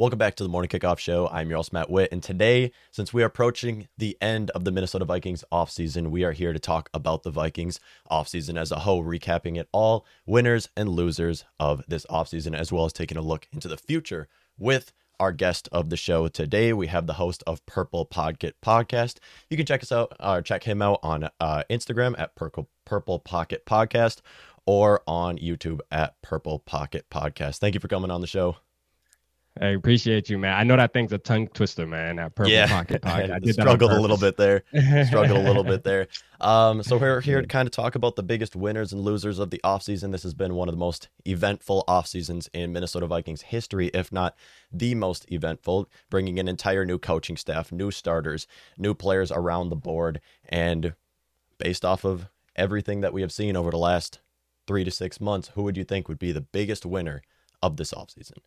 Welcome back to the Morning Kickoff Show. I'm your host, Matt Witt. And today, since we are approaching the end of the Minnesota Vikings offseason, we are here to talk about the Vikings offseason as a whole, recapping it all, winners and losers of this offseason, as well as taking a look into the future with our guest of the show today. We have the host of Purple Pocket Podcast. You can check us out or check him out on uh, Instagram at Purple, Purple Pocket Podcast or on YouTube at Purple Pocket Podcast. Thank you for coming on the show. I appreciate you, man. I know that thing's a tongue twister, man. That purple yeah. pocket pocket. I struggled a little bit there. struggled a little bit there. Um, so we're here to kind of talk about the biggest winners and losers of the offseason. This has been one of the most eventful off seasons in Minnesota Vikings history, if not the most eventful, bringing an entire new coaching staff, new starters, new players around the board, and based off of everything that we have seen over the last three to six months, who would you think would be the biggest winner of this offseason?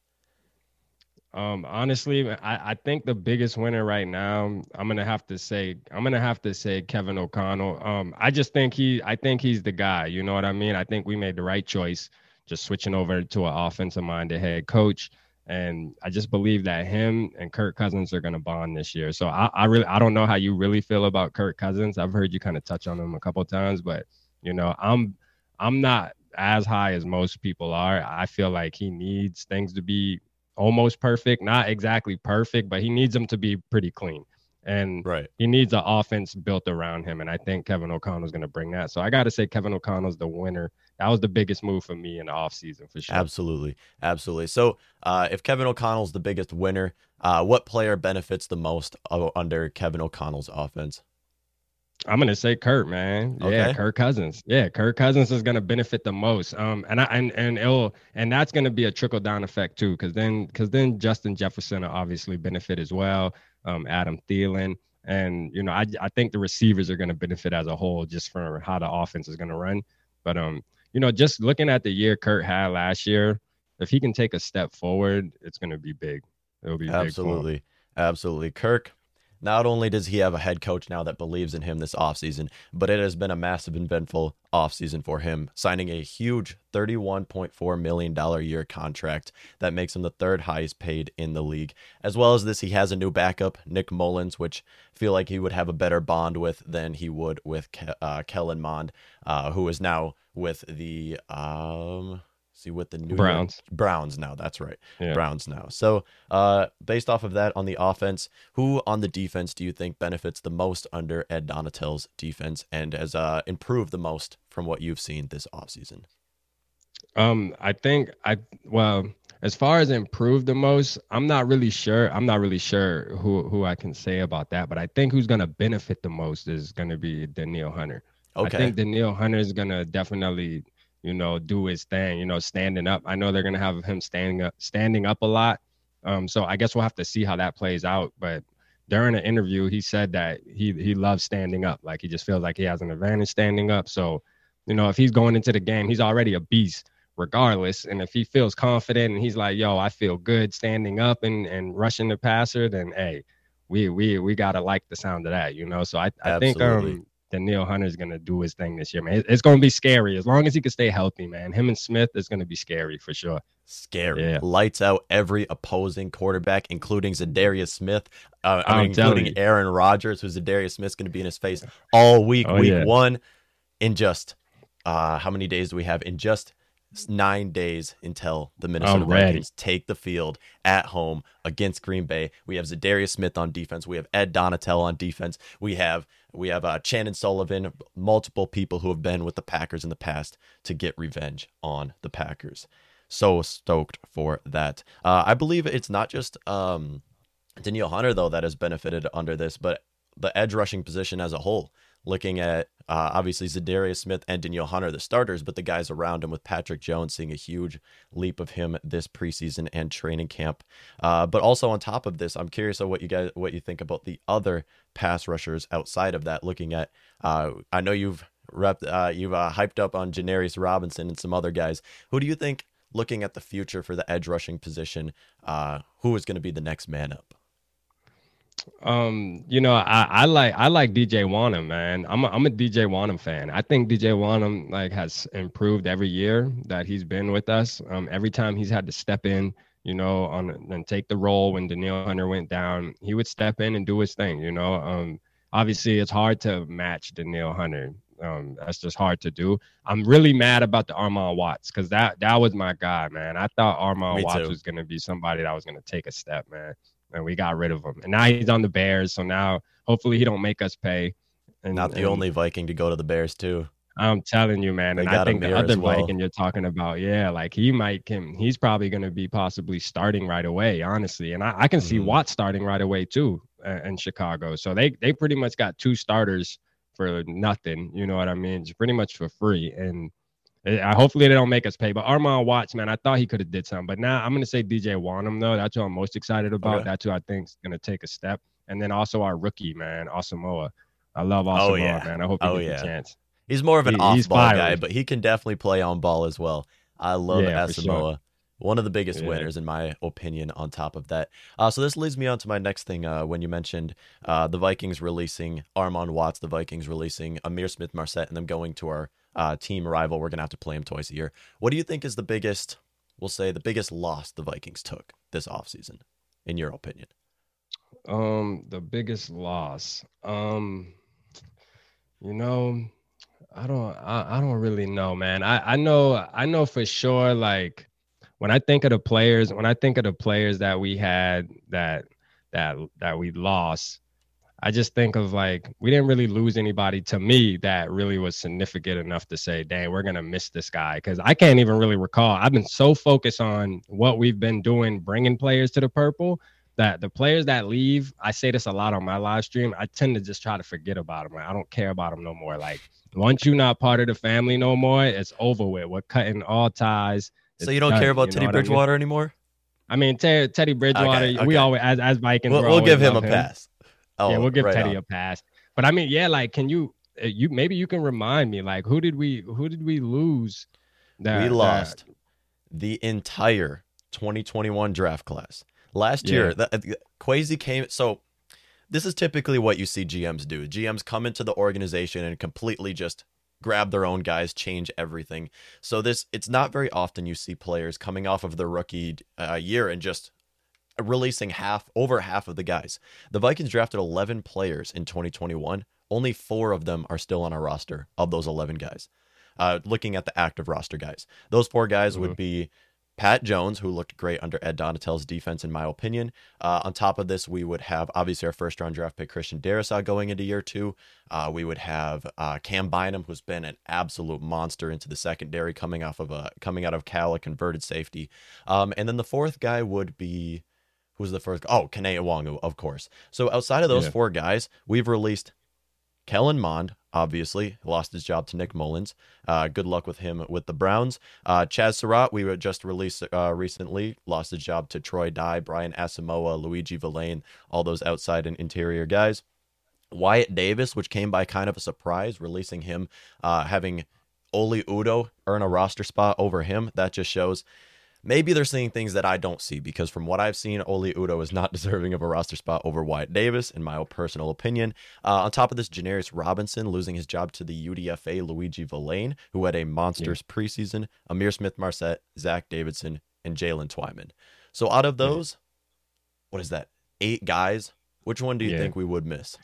Um, honestly, I, I think the biggest winner right now, I'm gonna have to say, I'm gonna have to say Kevin O'Connell. Um, I just think he, I think he's the guy. You know what I mean? I think we made the right choice, just switching over to an offensive-minded head coach, and I just believe that him and Kirk Cousins are gonna bond this year. So I, I really, I don't know how you really feel about Kirk Cousins. I've heard you kind of touch on him a couple times, but you know, I'm, I'm not as high as most people are. I feel like he needs things to be almost perfect, not exactly perfect, but he needs them to be pretty clean. And right. he needs an offense built around him. And I think Kevin O'Connell's going to bring that. So I got to say, Kevin O'Connell's the winner. That was the biggest move for me in the offseason for sure. Absolutely. Absolutely. So uh, if Kevin O'Connell's the biggest winner, uh, what player benefits the most under Kevin O'Connell's offense? I'm gonna say Kurt, man. Okay. Yeah, Kirk Cousins. Yeah, Kirk Cousins is gonna benefit the most. Um, and I and and it'll and that's gonna be a trickle down effect too, because then because then Justin Jefferson will obviously benefit as well. Um, Adam Thielen, and you know I I think the receivers are gonna benefit as a whole just from how the offense is gonna run. But um, you know, just looking at the year Kurt had last year, if he can take a step forward, it's gonna be big. It'll be absolutely, absolutely. Kirk not only does he have a head coach now that believes in him this offseason, but it has been a massive eventful offseason for him, signing a huge $31.4 million year contract that makes him the third highest paid in the league. As well as this, he has a new backup, Nick Mullens, which feel like he would have a better bond with than he would with uh, Kellen Mond, uh, who is now with the. Um, see with the New Browns. York, Browns now. That's right. Yeah. Browns now. So, uh, based off of that on the offense, who on the defense do you think benefits the most under Ed Donatell's defense and has uh, improved the most from what you've seen this offseason? Um, I think I well, as far as improved the most, I'm not really sure. I'm not really sure who who I can say about that, but I think who's gonna benefit the most is gonna be Danielle Hunter. Okay. I think Danielle Hunter is gonna definitely you know, do his thing, you know, standing up. I know they're gonna have him standing up standing up a lot. Um, so I guess we'll have to see how that plays out. But during an interview, he said that he he loves standing up. Like he just feels like he has an advantage standing up. So, you know, if he's going into the game, he's already a beast regardless. And if he feels confident and he's like, yo, I feel good standing up and, and rushing the passer, then hey, we we we gotta like the sound of that, you know. So I, I think um Danielle Hunter is gonna do his thing this year, man. It's gonna be scary as long as he can stay healthy, man. Him and Smith is gonna be scary for sure. Scary, yeah. lights out every opposing quarterback, including Za'Darius Smith. Uh, I mean, including you. Aaron Rodgers, who's Za'Darius Smith's gonna be in his face all week. Oh, week yeah. one, in just uh, how many days do we have? In just nine days until the Minnesota Vikings take the field at home against Green Bay. We have Za'Darius Smith on defense. We have Ed Donatell on defense. We have we have uh, Chandon Sullivan, multiple people who have been with the Packers in the past to get revenge on the Packers. So stoked for that. Uh, I believe it's not just um, Hunter though that has benefited under this, but the edge rushing position as a whole looking at uh, obviously Za'Darius Smith and Danielle Hunter, the starters, but the guys around him with Patrick Jones seeing a huge leap of him this preseason and training camp. Uh, but also on top of this, I'm curious of what you guys what you think about the other pass rushers outside of that. Looking at, uh, I know you've rep, uh, you've uh, hyped up on Janarius Robinson and some other guys. Who do you think, looking at the future for the edge rushing position, uh, who is going to be the next man up? Um, you know, I, I like I like DJ Wonnum, man. I'm a, I'm a DJ Wonnum fan. I think DJ Wonnum like has improved every year that he's been with us. Um, every time he's had to step in you know, on and take the role when Danielle Hunter went down. He would step in and do his thing, you know. Um, obviously, it's hard to match Danielle Hunter. Um, that's just hard to do. I'm really mad about the Armon Watts because that that was my guy, man. I thought Armon Me Watts too. was gonna be somebody that was gonna take a step, man. And we got rid of him. And now he's on the Bears. So now hopefully he don't make us pay. And, Not the and, only Viking to go to the Bears too. I'm telling you, man. and I think the other well. Viking you're talking about, yeah, like he might can he's probably gonna be possibly starting right away, honestly. And I, I can see mm-hmm. Watt starting right away too uh, in Chicago. So they they pretty much got two starters for nothing. You know what I mean? It's pretty much for free. And I hopefully they don't make us pay. But Armon Watts, man, I thought he could have did something. But now I'm gonna say DJ Wonnum though. That's who I'm most excited about. Okay. That's who I think is gonna take a step. And then also our rookie man, Asamoah. I love Asamoah, oh, yeah. man. I hope he oh, gets yeah. a chance. He's more of an he, off-ball guy, but he can definitely play on ball as well. I love yeah, Asamoah. Sure. One of the biggest yeah. winners, in my opinion, on top of that. Uh, so this leads me on to my next thing. Uh, when you mentioned uh, the Vikings releasing Armon Watts, the Vikings releasing Ihmir Smith-Marsette, and them going to our uh, team rival. We're gonna have to play him twice a year. What do you think is the biggest? We'll say the biggest loss the Vikings took this offseason, in your opinion. Um, the biggest loss. Um, you know, I don't I, I don't really know, man. I, I know I know for sure like when I think of the players, when I think of the players that we had that that that we lost, I just think of like we didn't really lose anybody to me that really was significant enough to say, "Dang, we're gonna miss this guy." Because I can't even really recall. I've been so focused on what we've been doing, bringing players to the purple, that the players that leave. I say this a lot on my live stream. I tend to just try to forget about them. Like, I don't care about them no more. Like once you're not part of the family no more, it's over with. We're cutting all ties. So you don't done, care about Teddy Bridgewater I mean? anymore? I mean, Teddy, Teddy Bridgewater. Okay, okay. We always, as as Vikings, we'll, we'll give him a him. pass. Oh, yeah, we'll give right Teddy on. a pass. But I mean, yeah, like, can you, uh, you maybe you can remind me, like, who did we, who did we lose? That, we lost that... the entire 2021 draft class last yeah. year. The, uh, Kwesi came. So this is typically what you see GMs do. GMs come into the organization and completely just grab their own guys, change everything. So this it's not very often you see players coming off of their rookie uh, year and just releasing half over half of the guys. The Vikings drafted 11 players in 2021. Only 4 of them are still on our roster of those 11 guys. Uh, looking at the active roster guys. Those four guys mm-hmm. would be Pat Jones, who looked great under Ed Donatell's defense, in my opinion. Uh, on top of this, we would have obviously our first round draft pick, Christian Darrisaw, going into year two. Uh, we would have uh, Cam Bynum, who's been an absolute monster into the secondary, coming off of a coming out of Cal, a converted safety. Um, and then the fourth guy would be who's the first? Oh, Kene Nwangwu, of course. So outside of those yeah. four guys, we've released Kellen Mond, obviously, lost his job to Nick Mullens. Uh, good luck with him with the Browns. Uh, Chazz Surratt, we were just released uh, recently, lost his job to Troy Dye, Brian Asamoah, Luiji Vilain, all those outside and interior guys. Wyatt Davis, which came by kind of a surprise, releasing him, uh, having Oli Udoh earn a roster spot over him. That just shows Maybe they're seeing things that I don't see because from what I've seen, Oli Udoh is not deserving of a roster spot over Wyatt Davis, in my personal opinion. Uh, on top of this, Janarius Robinson losing his job to the UDFA Luiji Vilain, who had a monstrous yeah. preseason, Ihmir Smith-Marsette, Zach Davidson, and Jalen Twyman. So out of those, yeah. what is that? Eight guys. Which one do you yeah. think we would miss?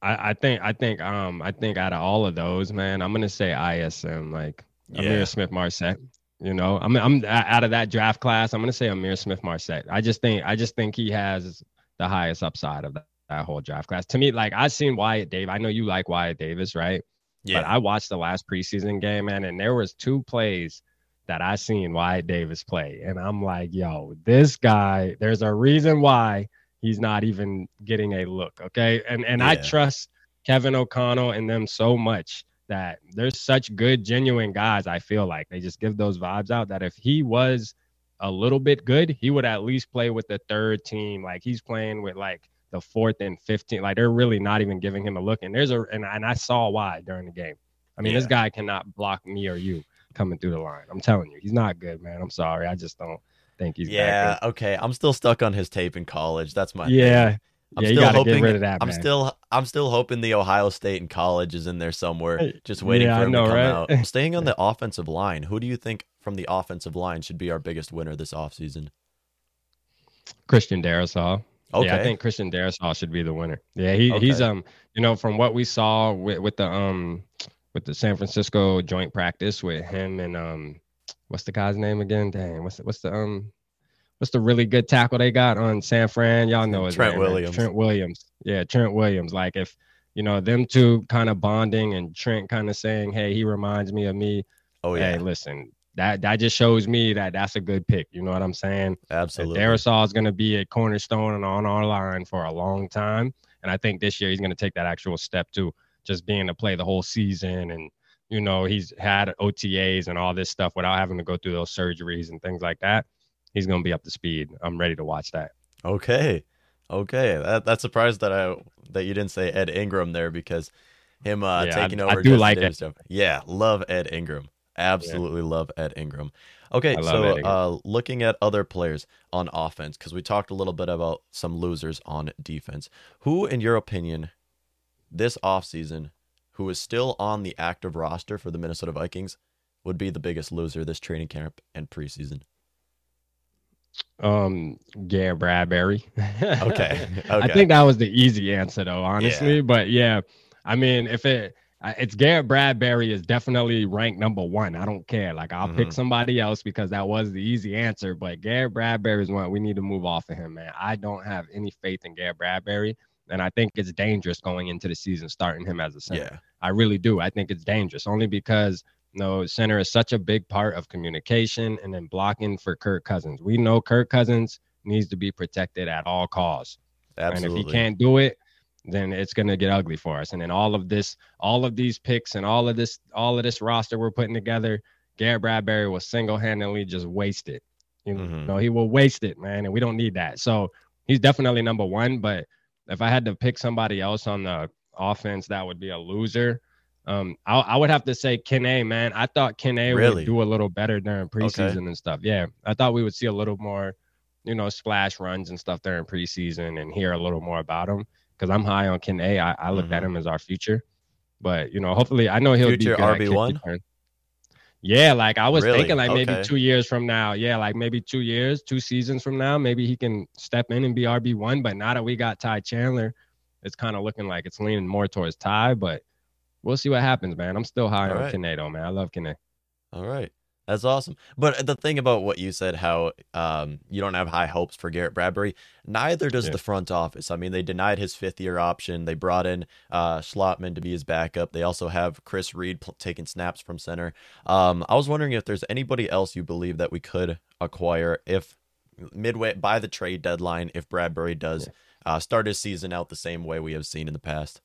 I, I, think I think um I think out of all of those, man, I'm gonna say ISM like yeah. Ihmir Smith-Marsette. You know, I'm I'm out of that draft class. I'm gonna say Ihmir Smith-Marsette. I just think I just think he has the highest upside of that, that whole draft class. To me, like I've seen Wyatt Davis. I know you like Wyatt Davis, right? Yeah. But I watched the last preseason game, man, and there was two plays that I seen Wyatt Davis play, and I'm like, yo, this guy. There's a reason why he's not even getting a look. Okay, and and yeah. I trust Kevin O'Connell and them so much that there's such good, genuine guys. I feel like they just give those vibes out that if he was a little bit good, he would at least play with the third team. Like he's playing with like the fourth and 15. Like they're really not even giving him a look. And there's a, and, and I saw why during the game. I mean, yeah. this guy cannot block me or you coming through the line. I'm telling you, he's not good, man. I'm sorry. I just don't think he's. Yeah. Okay. I'm still stuck on his tape in college. That's my. Yeah. Thing. I'm yeah, still hoping. That, I'm still I'm still hoping the Ohio State and college is in there somewhere, just waiting yeah, for him know, to come right? out. Staying on the offensive line, who do you think from the offensive line should be our biggest winner this offseason? Christian Darrisaw. Okay. Yeah, I think Christian Darrisaw should be the winner. Yeah, he, okay. he's um, you know, from what we saw with, with the um with the San Francisco joint practice with him and um what's the guy's name again? Dang, what's the, what's the um what's the really good tackle they got on San Fran? Y'all know his Trent name, Williams. Right? Trent Williams. Yeah, Trent Williams. Like if you know them two kind of bonding and Trent kind of saying, "Hey, he reminds me of me." Oh yeah. Hey, listen, that that just shows me that that's a good pick. You know what I'm saying? Absolutely. Darrisaw is going to be a cornerstone and on our line for a long time, and I think this year he's going to take that actual step to just being to play the whole season and you know he's had OTAs and all this stuff without having to go through those surgeries and things like that. He's going to be up to speed. I'm ready to watch that. Okay. Okay, that, that's surprised that I that you didn't say Ed Ingram there because him uh, yeah, taking I, over. I do like it. Yeah, love Ed Ingram. Absolutely yeah. love Ed Ingram. Okay, so uh, looking at other players on offense, because we talked a little bit about some losers on defense. Who, in your opinion, this offseason, who is still on the active roster for the Minnesota Vikings, would be the biggest loser this training camp and preseason? Um, yeah, Bradbury. okay. okay. I think that was the easy answer, though, honestly. Yeah. But yeah, I mean, if it it's Garrett Bradbury is definitely ranked number one. I don't care. Like I'll mm-hmm. pick somebody else because that was the easy answer. But Garrett Bradbury is one we need to move off of him, man. I don't have any faith in Garrett Bradbury, and I think it's dangerous going into the season starting him as a center. Yeah. I really do. I think it's dangerous only because know center is such a big part of communication and then blocking for Kirk Cousins. We know Kirk Cousins needs to be protected at all costs. Absolutely. And if he can't do it, then it's going to get ugly for us. And then all of this, all of these picks and all of this, all of this roster we're putting together, Garrett Bradbury will single handedly just waste it. You mm-hmm. know, he will waste it, man. And we don't need that. So he's definitely number one. But if I had to pick somebody else on the offense, that would be a loser. Um, I, I would have to say Kene, man. I thought Kene really? would do a little better during preseason okay. and stuff. Yeah, I thought we would see a little more, you know, splash runs and stuff during preseason and hear a little more about him because I'm high on Kene. I, I looked mm-hmm. at him as our future, but you know, hopefully, I know he'll future be RB one. Yeah, like I was really? thinking, like okay. maybe two years from now. Yeah, like maybe two years, two seasons from now, maybe he can step in and be RB one. But now that we got Ty Chandler, it's kind of looking like it's leaning more towards Ty. But we'll see what happens, man. I'm still high All on right. Man. I love Kene. All right. That's awesome. But the thing about what you said, how um, you don't have high hopes for Garrett Bradbury, neither does yeah. the front office. I mean, they denied his fifth year option. They brought in uh, Schlottmann to be his backup. They also have Chris Reed pl- taking snaps from center. Um, I was wondering if there's anybody else you believe that we could acquire if midway by the trade deadline, if Bradbury does yeah. uh, start his season out the same way we have seen in the past.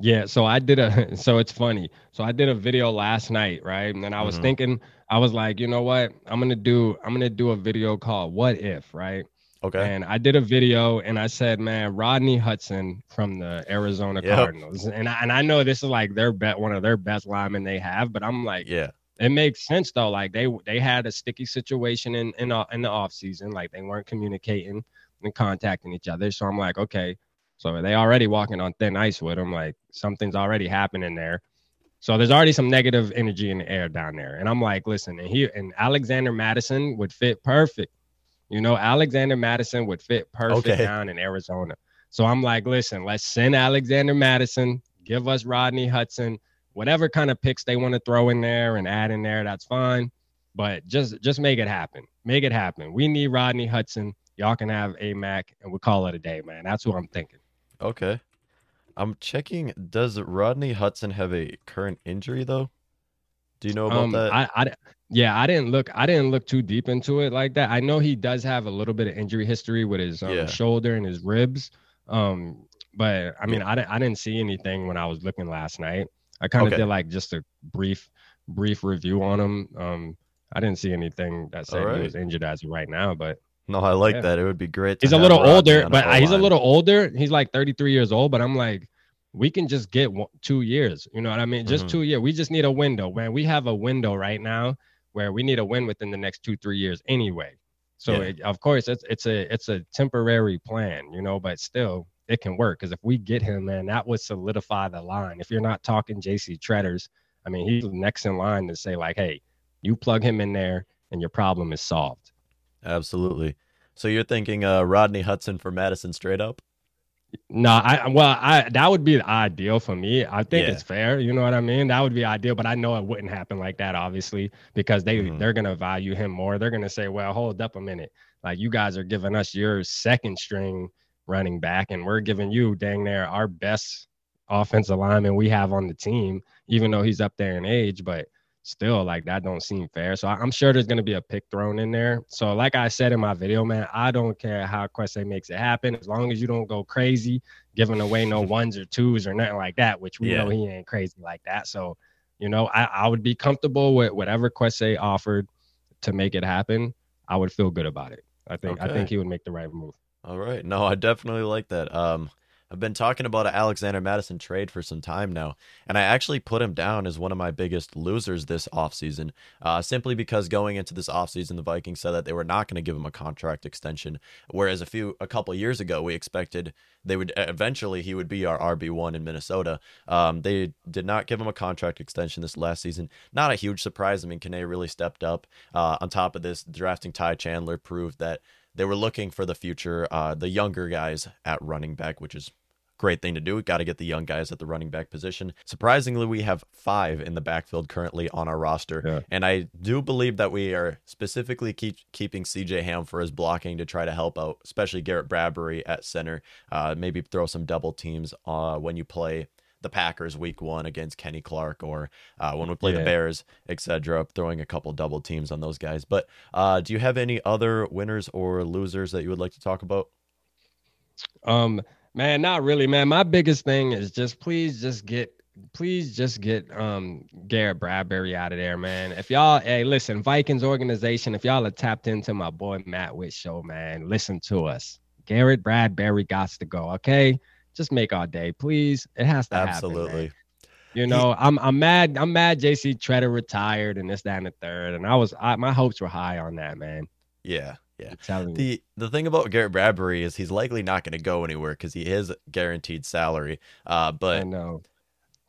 Yeah, so I did a so it's funny. So I did a video last night, right? And I was mm-hmm. thinking, I was like, you know what? I'm gonna do I'm gonna do a video called What If, right? Okay. And I did a video and I said, man, Rodney Hudson from the Arizona yep. Cardinals. And I, and I know this is like their bet one of their best linemen they have, but I'm like, yeah. It makes sense though. Like they they had a sticky situation in in, in the off season. Like they weren't communicating and contacting each other. So I'm like, okay, so they already walking on thin ice with him. Like something's already happening there. So there's already some negative energy in the air down there. And I'm like, listen, and he and Alexander Mattison would fit perfect. You know, Alexander Mattison would fit perfect okay. down in Arizona. So I'm like, listen, let's send Alexander Mattison, give us Rodney Hudson, whatever kind of picks they want to throw in there and add in there, that's fine. But just just make it happen. Make it happen. We need Rodney Hudson. Y'all can have a Mac and we'll call it a day, man. That's what I'm thinking. Okay. I'm checking. Does Rodney Hudson have a current injury though? Do you know about um, that? I, I, yeah, I didn't look. I didn't look too deep into it like that. I know he does have a little bit of injury history with his um, yeah. shoulder and his ribs. Um, but I mean, yeah. I didn't. I didn't see anything when I was looking last night. I kind of okay. did like just a brief, brief review on him. Um, I didn't see anything that said right. he was injured as of right now, but no, I like yeah. that. It would be great. He's a little older, but he's a little older. He's like 33 years old, but I'm like, we can just get one, two years. You know what I mean? Just mm-hmm. two years. We just need a window, man. We have a window right now where we need a win within the next two, three years anyway. So yeah. it, of course it's it's a it's a temporary plan, you know, but still it can work because if we get him, man, that would solidify the line. If you're not talking JC Tretters, I mean, he's next in line to say like, hey, you plug him in there and your problem is solved. Absolutely. So you're thinking uh, Rodney Hudson for Mattison straight up? No, I well, I that would be ideal for me. I think yeah. it's fair. You know what I mean? That would be ideal, but I know it wouldn't happen like that, obviously, because they mm-hmm. they're gonna value him more. They're gonna say, "Well, hold up a minute. Like you guys are giving us your second string running back, and we're giving you dang near our best offensive lineman we have on the team, even though he's up there in age." But still like that don't seem fair. So I'm sure there's gonna be a pick thrown in there. So like I said in my video, man, I don't care how Kwesi makes it happen as long as you don't go crazy giving away no ones or twos or nothing like that, which we yeah. know he ain't crazy like that. So you know, I, I would be comfortable with whatever Kwesi offered to make it happen. I would feel good about it. I think okay. I think he would make the right move. All right. No, I definitely like that. Um I've been talking about an Alexander Mattison trade for some time now, and I actually put him down as one of my biggest losers this offseason, uh, simply because going into this offseason, the Vikings said that they were not going to give him a contract extension, whereas a few a couple years ago we expected they would eventually he would be our RB one in Minnesota. Um, they did not give him a contract extension this last season. Not a huge surprise. I mean, Kene really stepped up. Uh, on top of this, drafting Ty Chandler proved that they were looking for the future, uh, the younger guys at running back, which is great thing to do. We got to get the young guys at the running back position. Surprisingly, we have five in the backfield currently on our roster, yeah. and I do believe that we are specifically keep keeping CJ Ham for his blocking to try to help out, especially Garrett Bradbury at center. Uh, maybe throw some double teams uh, when you play the Packers week one against Kenny Clark or uh, when we play yeah. the Bears, etc. Throwing a couple double teams on those guys. But uh, do you have any other winners or losers that you would like to talk about? Um, Man, not really, man. My biggest thing is just please just get please just get um Garrett Bradbury out of there, man. If y'all hey listen, Vikings organization, if y'all are tapped into my boy Matt Witt show, man, listen to us. Garrett Bradbury got to go. Okay. Just make our day, please. It has to Absolutely. Happen, you know, I'm I'm mad. I'm mad. JC Tretter retired and this, that, and the third. And I was I, my hopes were high on that, man. Yeah. Yeah. The the thing about Garrett Bradbury is he's likely not going to go anywhere because he is guaranteed salary. Uh, but I know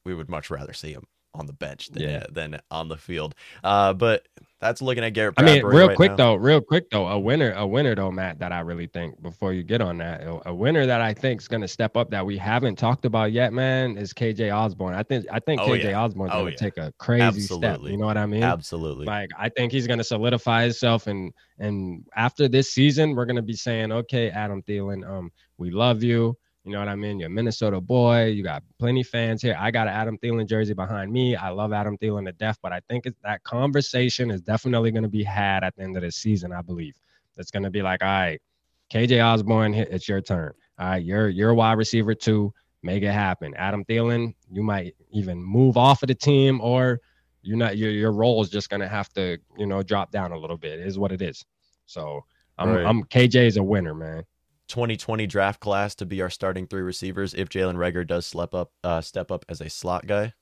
we would much rather see him on the bench than yeah. than on the field. Uh, but that's looking at Garrett. I mean, real right quick now. though, real quick though, a winner, a winner though, Matt, that I really think before you get on that, a winner that I think is going to step up that we haven't talked about yet, man, is KJ Osborn. I think I think oh, KJ yeah. Osborn's oh, going to yeah. take a crazy Absolutely. step. You know what I mean? Absolutely. Like I think he's going to solidify himself, and and after this season, we're going to be saying, okay, Adam Thielen, um, we love you. You know what I mean? You're a Minnesota boy. You got plenty fans here. I got an Adam Thielen jersey behind me. I love Adam Thielen to death, but I think that conversation is definitely going to be had at the end of the season. I believe it's going to be like, all right, KJ Osborn, it's your turn. All right, you're you're a wide receiver too. Make it happen. Adam Thielen, you might even move off of the team, or you're not. Your your role is just going to have to, you know, drop down a little bit. It is what it is. So I'm right. I'm KJ is a winner, man. 2020 draft class to be our starting three receivers if Jalen Reagor does step up, uh, step up as a slot guy?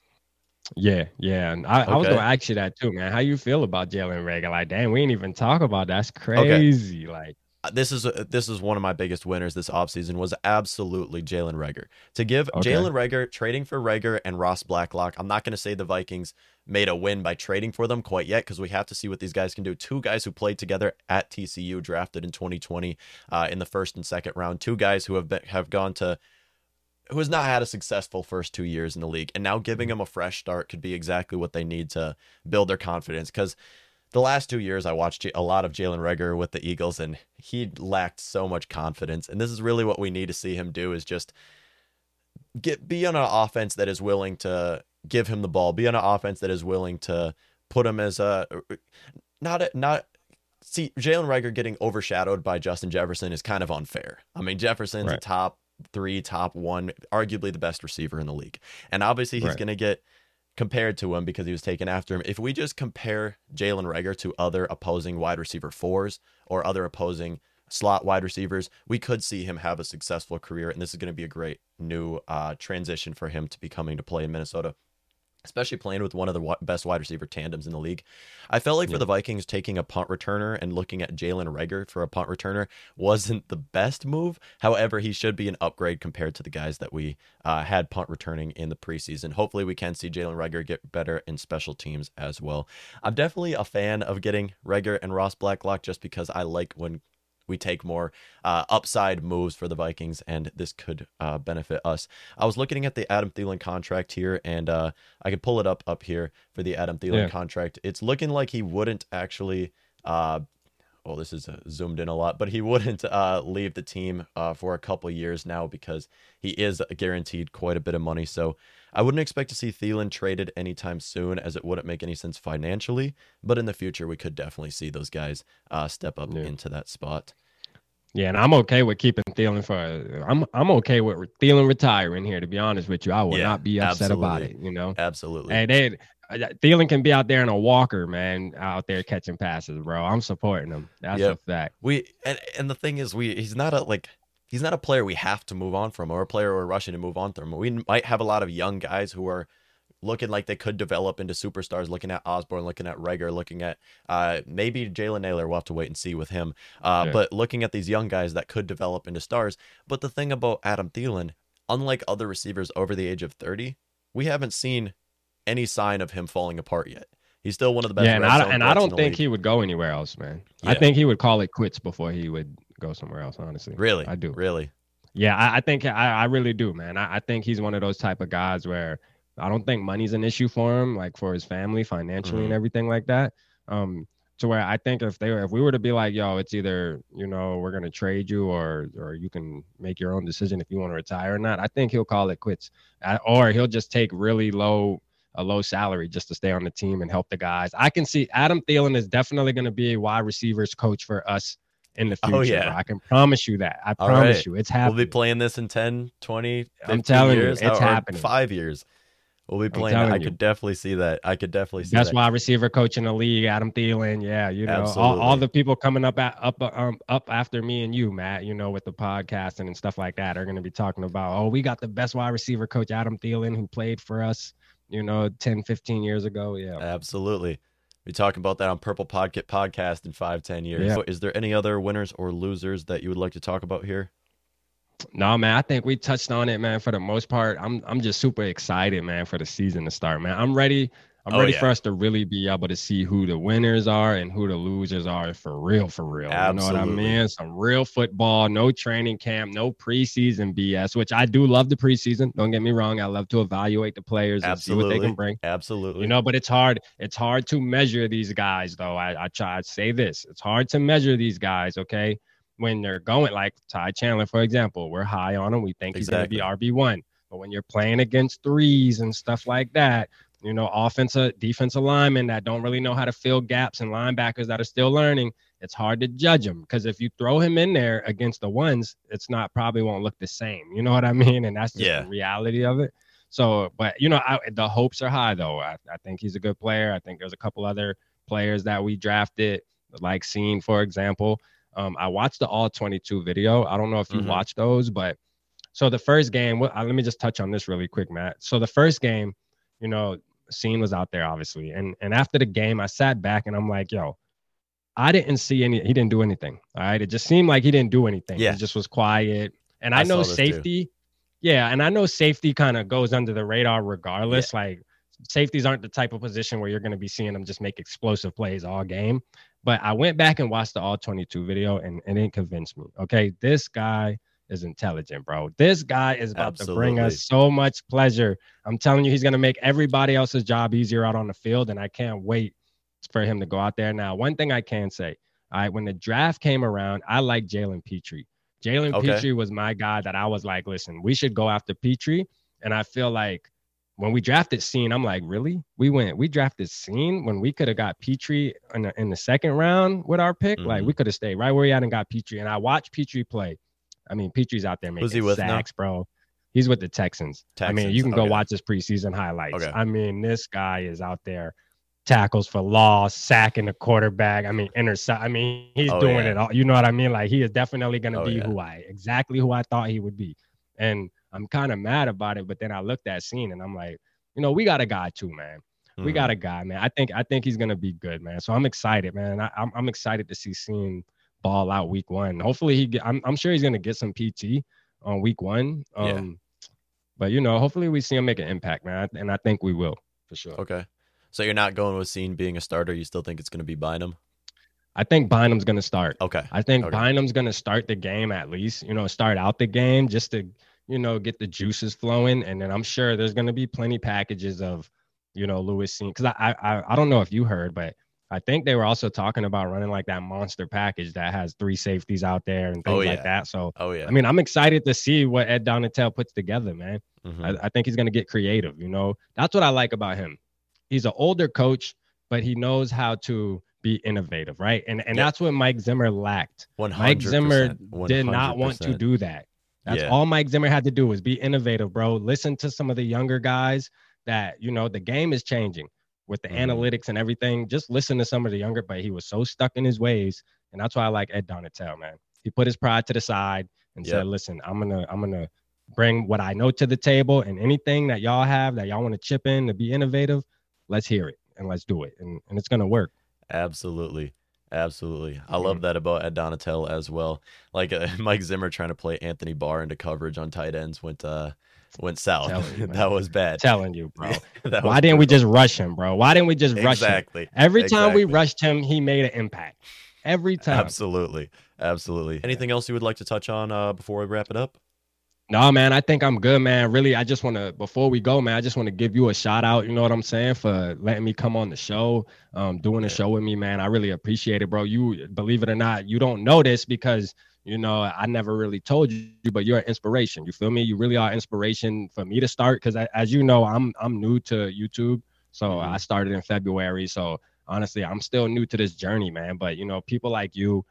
Yeah, yeah. And I, okay. I was gonna ask you that too, man. How you feel about Jalen Reagor? Like, damn, we ain't even talk about that. That's crazy. Okay. Like uh, this is uh, this is one of my biggest winners this offseason was absolutely Jalen Reagor. To give okay. Jalen Reagor trading for Reagor and Ross Blacklock, I'm not going to say the Vikings made a win by trading for them quite yet because we have to see what these guys can do. Two guys who played together at TCU, drafted in 2020 uh, in the first and second round. Two guys who have been, have gone to who has not had a successful first two years in the league, and now giving them a fresh start could be exactly what they need to build their confidence because the last two years I watched a lot of Jalen Reagor with the Eagles, and he lacked so much confidence. And this is really what we need to see him do: is just get be on an offense that is willing to give him the ball, be on an offense that is willing to put him as a not a, not. See, Jalen Reagor getting overshadowed by Justin Jefferson is kind of unfair. I mean, Jefferson's right. a top three, top one, arguably the best receiver in the league, and obviously he's right. going to get compared to him because he was taken after him. If we just compare Jalen Reagor to other opposing wide receiver fours or other opposing slot wide receivers, we could see him have a successful career. And this is going to be a great new uh, transition for him to be coming to play in Minnesota especially playing with one of the best wide receiver tandems in the league. I felt like yeah. for the Vikings, taking a punt returner and looking at Jalen Reagor for a punt returner wasn't the best move. However, he should be an upgrade compared to the guys that we uh, had punt returning in the preseason. Hopefully, we can see Jalen Reagor get better in special teams as well. I'm definitely a fan of getting Reagor and Ross Blacklock just because I like when we take more uh, upside moves for the Vikings, and this could uh, benefit us. I was looking at the Adam Thielen contract here, and uh, I could pull it up up here for the Adam Thielen yeah. contract. It's looking like he wouldn't actually. Uh, well, this is uh, zoomed in a lot, but he wouldn't uh, leave the team for a couple years now because he is guaranteed quite a bit of money. So I wouldn't expect to see Thielen traded anytime soon, as it wouldn't make any sense financially. But in the future, we could definitely see those guys uh, step up yeah. into that spot. Yeah, and I'm okay with keeping Thielen for. I'm I'm okay with Thielen retiring here. To be honest with you, I will yeah, not be upset absolutely. about it. You know, absolutely. And they uh, Thielen can be out there in a walker, man, out there catching passes, bro. I'm supporting him. That's yep. a fact. We and and the thing is, we he's not a like he's not a player we have to move on from or a player we're rushing to move on from. We might have a lot of young guys who are looking like they could develop into superstars, looking at Osborn, looking at Reagor, looking at uh, maybe Jalen Nailor. We'll have to wait and see with him. Uh, yeah. But looking at these young guys that could develop into stars. But the thing about Adam Thielen, unlike other receivers over the age of 30, we haven't seen any sign of him falling apart yet. He's still one of the best. Yeah, and I, and I don't think league. he would go anywhere else, man. Yeah. I think he would call it quits before he would go somewhere else. Honestly, really, I do. Really, yeah, I, I think I, I, really do, man. I, I, think he's one of those type of guys where I don't think money's an issue for him, like for his family, financially, mm-hmm. and everything like that. Um, to where I think if they were, if we were to be like, yo, it's either you know we're gonna trade you or or you can make your own decision if you want to retire or not. I think he'll call it quits, or he'll just take really low a low salary just to stay on the team and help the guys. I can see Adam Thielen is definitely going to be a wide receivers coach for us in the oh, future. Oh, yeah. I can promise you that. I All promise right. you it's happening. We'll be playing this in 10, 20, I'm telling years, you, it's happening. Five years. We'll be playing. I could definitely see that. I could definitely see that's that. why receiver coach in the league, Adam Thielen. Yeah, you know, all, all, the people coming up at, up um, up after me and you, Matt. You know, with the podcasting and stuff like that, are going to be talking about, oh, we got the best wide receiver coach, Adam Thielen, who played for us. You know, 10, 15 years ago. Yeah, absolutely. We talk about that on Purple Podcast podcast in five, ten years. Yeah. So is there any other winners or losers that you would like to talk about here? No, man. I think we touched on it, man. For the most part, I'm I'm just super excited, man, for the season to start, man. I'm ready. I'm oh, ready yeah. for us to really be able to see who the winners are and who the losers are for real, for real. Absolutely. You know what I mean? Some real football, no training camp, no preseason BS, which I do love the preseason. Don't get me wrong. I love to evaluate the players Absolutely. and see what they can bring. Absolutely. You know, but it's hard. It's hard to measure these guys, though. I, I try to say this. It's hard to measure these guys, okay? When they're going like Ty Chandler, for example, we're high on him. We think exactly. he's going to be RB1. But when you're playing against threes and stuff like that, you know, offensive, defensive linemen that don't really know how to fill gaps and linebackers that are still learning, it's hard to judge them because if you throw him in there against the ones, it's not probably won't look the same. You know what I mean? And that's just yeah. the reality of it. So, but you know, I, the hopes are high though. I, I think he's a good player. I think there's a couple other players that we drafted, like Cine, for example. Um, I watched the all 22 video. I don't know if you mm-hmm. watched those, but so the first game, well, let me just touch on this really quick, Matt. So the first game, you know, Cine was out there, obviously. And and after the game, I sat back and I'm like, yo, I didn't see any. He didn't do anything. All right, it just seemed like he didn't do anything. Yeah, he just was quiet. And I, I know safety. Too. Yeah, and I know safety kind of goes under the radar regardless. Yeah. Like safeties aren't the type of position where you're going to be seeing them just make explosive plays all game. But I went back and watched the all 22 video and, and it convinced me. Okay, this guy is intelligent, bro. This guy is about Absolutely. to bring us so much pleasure. I'm telling you, he's going to make everybody else's job easier out on the field. And I can't wait for him to go out there. Now, one thing I can say, all right, when the draft came around, I like Jalen Pitre. Jalen okay. Pitre was my guy that I was like, listen, we should go after Pitre. And I feel like when we drafted Cine, I'm like, really? We went, we drafted Cine when we could have got Pitre in the, in the second round with our pick. Mm-hmm. Like we could have stayed right where we had and got Pitre. And I watched Pitre play. I mean, Pitre's out there making Who's he with sacks, now? bro. He's with the Texans. Texans. I mean, you can go watch his preseason highlights. Okay. I mean, this guy is out there tackles for loss, sacking the quarterback. I mean, intercept. I mean, he's oh, doing yeah. it all. You know what I mean? Like he is definitely going to oh, be yeah. who I exactly who I thought he would be. And I'm kind of mad about it, but then I looked at Cine and I'm like, you know, we got a guy too, man. Mm. We got mm. a guy, man. I think I think he's gonna be good, man. So I'm excited, man. I, am I'm, I'm excited to see Cine ball out week one. Hopefully he get, I'm, I'm sure he's going to get some PT on week one. Um, yeah. But, you know, hopefully we see him make an impact, man. And I think we will for sure. Okay. So you're not going with Cine being a starter. You still think it's going to be Bynum? I think Bynum's going to start. Okay. I think okay. Bynum's going to start the game at least, you know, start out the game just to, you know, get the juices flowing. And then I'm sure there's going to be plenty packages of, you know, Lewis Cine. Cause I, I, I don't know if you heard, but I think they were also talking about running like that monster package that has three safeties out there and things oh, yeah. like that. So, oh yeah. I mean, I'm excited to see what Ed Donatell puts together, man. Mm-hmm. I, I think he's going to get creative. You know, that's what I like about him. He's an older coach, but he knows how to be innovative, right? And and yep. that's what Mike Zimmer lacked. 100%, Mike Zimmer 100%. did not want to do that. That's yeah. all Mike Zimmer had to do was be innovative, bro. Listen to some of the younger guys that, you know, the game is changing with the mm-hmm. analytics and everything. Just listen to some of the younger, but he was so stuck in his ways. And that's why I like Ed Donatell, man. He put his pride to the side and yep. said, listen, I'm gonna, I'm gonna bring what I know to the table and anything that y'all have that y'all want to chip in to be innovative, let's hear it and let's do it. And and it's gonna work. Absolutely. Absolutely. I love that about Ed Donatell as well. Like uh, Mike Zimmer trying to play Anthony Barr into coverage on tight ends went uh went south. You, that was bad. Telling you, bro. Why didn't we just rush him, bro? Why didn't we just rush exactly. him? Every time we rushed him, he made an impact. Every time. Absolutely. Absolutely. Anything else you would like to touch on uh, before we wrap it up? No, man, I think I'm good, man. Really, I just want to before we go, man, I just want to give you a shout out. You know what I'm saying for letting me come on the show, um, doing the show with me, man. I really appreciate it, bro. You believe it or not, you don't know this because you know I never really told you, but you're an inspiration. You feel me? You really are inspiration for me to start because as you know, I'm I'm new to YouTube, so mm-hmm. I started in February. So honestly, I'm still new to this journey, man. But you know, people like you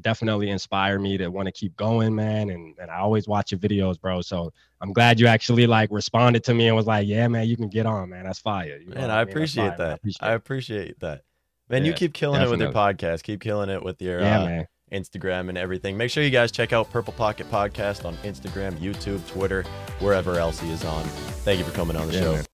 definitely inspire me to want to keep going, man. And and I always watch your videos, bro. So I'm glad you actually like responded to me and was like, yeah, man, you can get on, man. That's fire. You know man, I, mean? appreciate that. I appreciate, I appreciate that. Man, yeah, you keep killing definitely. it with your podcast. Keep killing it with your yeah, uh, man. Instagram and everything. Make sure you guys check out Purple Pocket Podcast on Instagram, YouTube, Twitter, wherever else he is on. Thank you for coming on the yeah, show. Man.